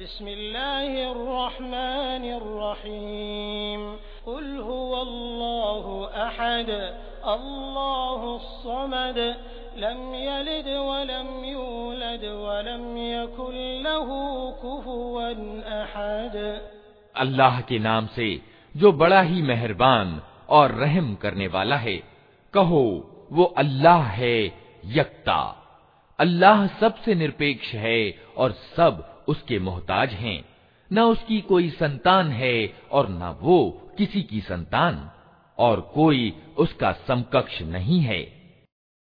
بسم الله الرحمن الرحيم. قل هو الله أحد الله الصمد لم يلد ولم يولد ولم يكن له كفوا أحد. الله کے نام سے جو بڑا ہی مہربان اور رحم کرنے والا ہے کہو وہ اللہ ہے یکتا۔ अल्लाह सबसे निरपेक्ष है और सब उसके मोहताज हैं। न उसकी कोई संतान है और न वो किसी की संतान, और कोई उसका समकक्ष नहीं है।